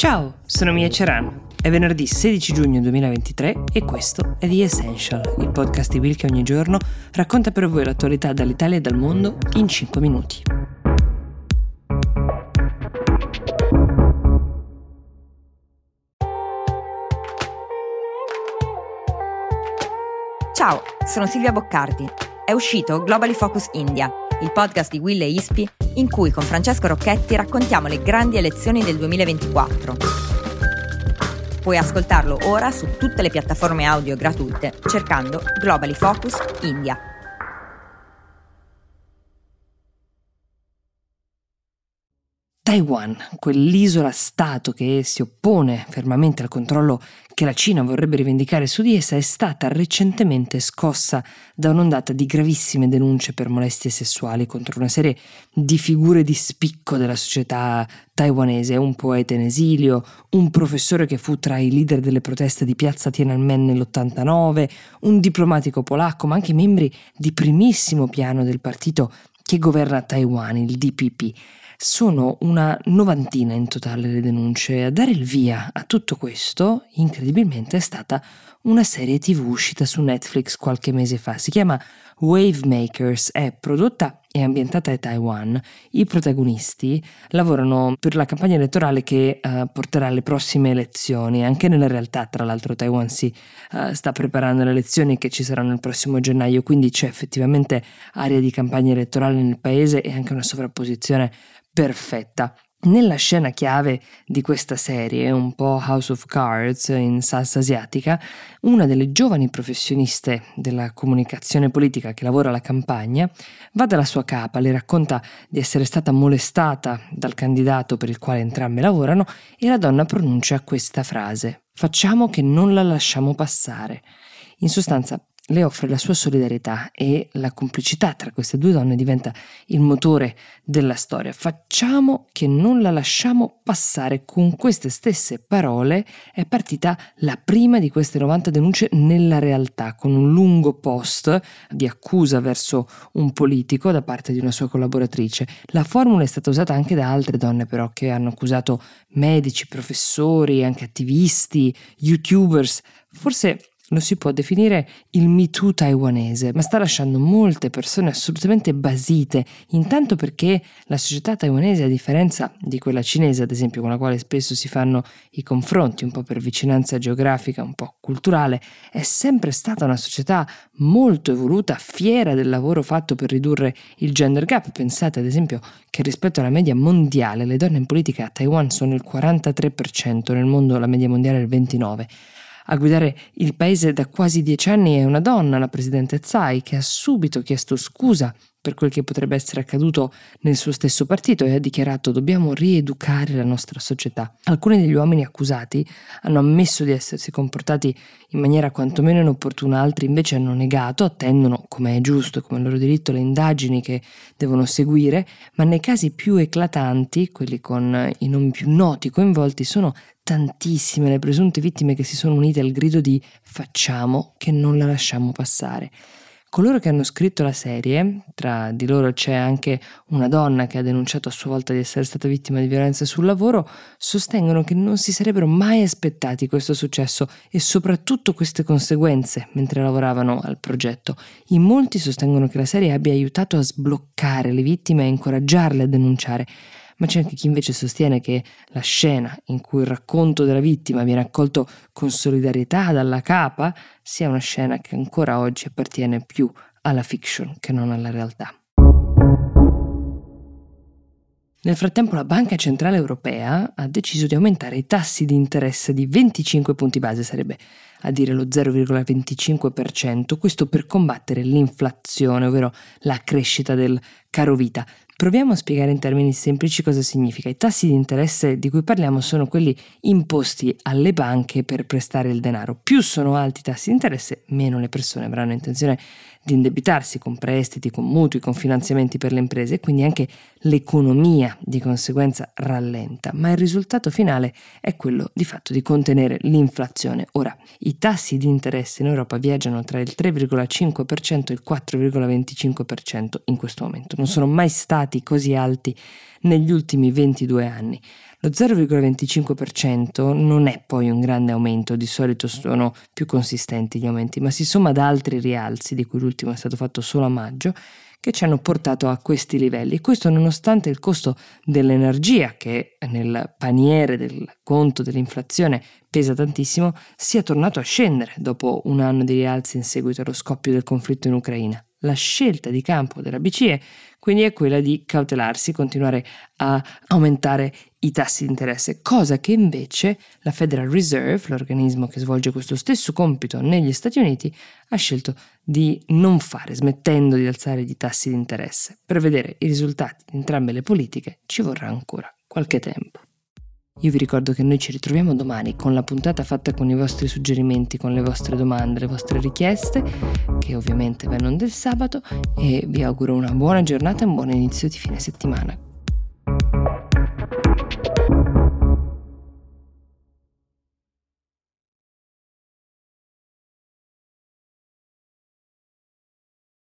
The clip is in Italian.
Ciao, sono Mia Ceran. È venerdì 16 giugno 2023 e questo è The Essential, il podcast di Will che ogni giorno racconta per voi l'attualità dall'Italia e dal mondo in 5 minuti. Ciao, sono Silvia Boccardi. È uscito Globally Focus India, il podcast di Will e Ispi in cui con Francesco Rocchetti raccontiamo le grandi elezioni del 2024. Puoi ascoltarlo ora su tutte le piattaforme audio gratuite cercando Globally Focus India. Taiwan, quell'isola-stato che si oppone fermamente al controllo che la Cina vorrebbe rivendicare su di essa, è stata recentemente scossa da un'ondata di gravissime denunce per molestie sessuali contro una serie di figure di spicco della società taiwanese, un poeta in esilio, un professore che fu tra i leader delle proteste di piazza Tiananmen nell'89, un diplomatico polacco, ma anche membri di primissimo piano del partito che governa Taiwan, il DPP. Sono una novantina in totale le denunce. A dare il via a tutto questo, incredibilmente, è stata una serie tv uscita su Netflix qualche mese fa. Si chiama Wave Makers, è prodotta e ambientata a Taiwan. I protagonisti lavorano per la campagna elettorale che uh, porterà alle prossime elezioni. Anche nella realtà, tra l'altro, Taiwan si uh, sta preparando le elezioni che ci saranno il prossimo gennaio, quindi c'è effettivamente aria di campagna elettorale nel paese e anche una sovrapposizione perfetta. Nella scena chiave di questa serie, un po' House of Cards in salsa asiatica, una delle giovani professioniste della comunicazione politica che lavora alla campagna va dalla sua capa, le racconta di essere stata molestata dal candidato per il quale entrambe lavorano e la donna pronuncia questa frase: Facciamo che non la lasciamo passare. In sostanza, le offre la sua solidarietà e la complicità tra queste due donne diventa il motore della storia. Facciamo che non la lasciamo passare. Con queste stesse parole è partita la prima di queste 90 denunce nella realtà, con un lungo post di accusa verso un politico da parte di una sua collaboratrice. La formula è stata usata anche da altre donne però che hanno accusato medici, professori, anche attivisti, youtubers. Forse lo si può definire il Me Too taiwanese, ma sta lasciando molte persone assolutamente basite, intanto perché la società taiwanese, a differenza di quella cinese, ad esempio, con la quale spesso si fanno i confronti, un po' per vicinanza geografica, un po' culturale, è sempre stata una società molto evoluta, fiera del lavoro fatto per ridurre il gender gap. Pensate ad esempio che rispetto alla media mondiale le donne in politica a Taiwan sono il 43%, nel mondo la media mondiale è il 29%. A guidare il paese da quasi dieci anni è una donna, la presidente Tsai, che ha subito chiesto scusa per quel che potrebbe essere accaduto nel suo stesso partito e ha dichiarato dobbiamo rieducare la nostra società. Alcuni degli uomini accusati hanno ammesso di essersi comportati in maniera quantomeno inopportuna, altri invece hanno negato, attendono, come è giusto, come è loro diritto, le indagini che devono seguire, ma nei casi più eclatanti, quelli con i nomi più noti coinvolti, sono tantissime le presunte vittime che si sono unite al grido di facciamo che non la lasciamo passare. Coloro che hanno scritto la serie, tra di loro c'è anche una donna che ha denunciato a sua volta di essere stata vittima di violenza sul lavoro, sostengono che non si sarebbero mai aspettati questo successo e soprattutto queste conseguenze mentre lavoravano al progetto. In molti sostengono che la serie abbia aiutato a sbloccare le vittime e incoraggiarle a denunciare ma c'è anche chi invece sostiene che la scena in cui il racconto della vittima viene accolto con solidarietà dalla capa sia una scena che ancora oggi appartiene più alla fiction che non alla realtà. Nel frattempo la Banca Centrale Europea ha deciso di aumentare i tassi di interesse di 25 punti base, sarebbe a dire lo 0,25%, questo per combattere l'inflazione, ovvero la crescita del caro vita. Proviamo a spiegare in termini semplici cosa significa. I tassi di interesse di cui parliamo sono quelli imposti alle banche per prestare il denaro. Più sono alti i tassi di interesse, meno le persone avranno intenzione di indebitarsi con prestiti, con mutui, con finanziamenti per le imprese e quindi anche l'economia di conseguenza rallenta, ma il risultato finale è quello di fatto di contenere l'inflazione. Ora, i tassi di interesse in Europa viaggiano tra il 3,5% e il 4,25% in questo momento, non sono mai stati così alti negli ultimi 22 anni. Lo 0,25% non è poi un grande aumento, di solito sono più consistenti gli aumenti, ma si somma ad altri rialzi, di cui l'ultimo è stato fatto solo a maggio, che ci hanno portato a questi livelli e questo nonostante il costo dell'energia che nel paniere del conto dell'inflazione pesa tantissimo sia tornato a scendere dopo un anno di rialzi in seguito allo scoppio del conflitto in Ucraina. La scelta di campo della BCE quindi è quella di cautelarsi, continuare a aumentare i tassi di interesse, cosa che invece la Federal Reserve, l'organismo che svolge questo stesso compito negli Stati Uniti, ha scelto di non fare, smettendo di alzare i tassi di interesse. Per vedere i risultati di entrambe le politiche ci vorrà ancora qualche tempo. Io vi ricordo che noi ci ritroviamo domani con la puntata fatta con i vostri suggerimenti, con le vostre domande, le vostre richieste, che ovviamente vengono del sabato, e vi auguro una buona giornata e un buon inizio di fine settimana.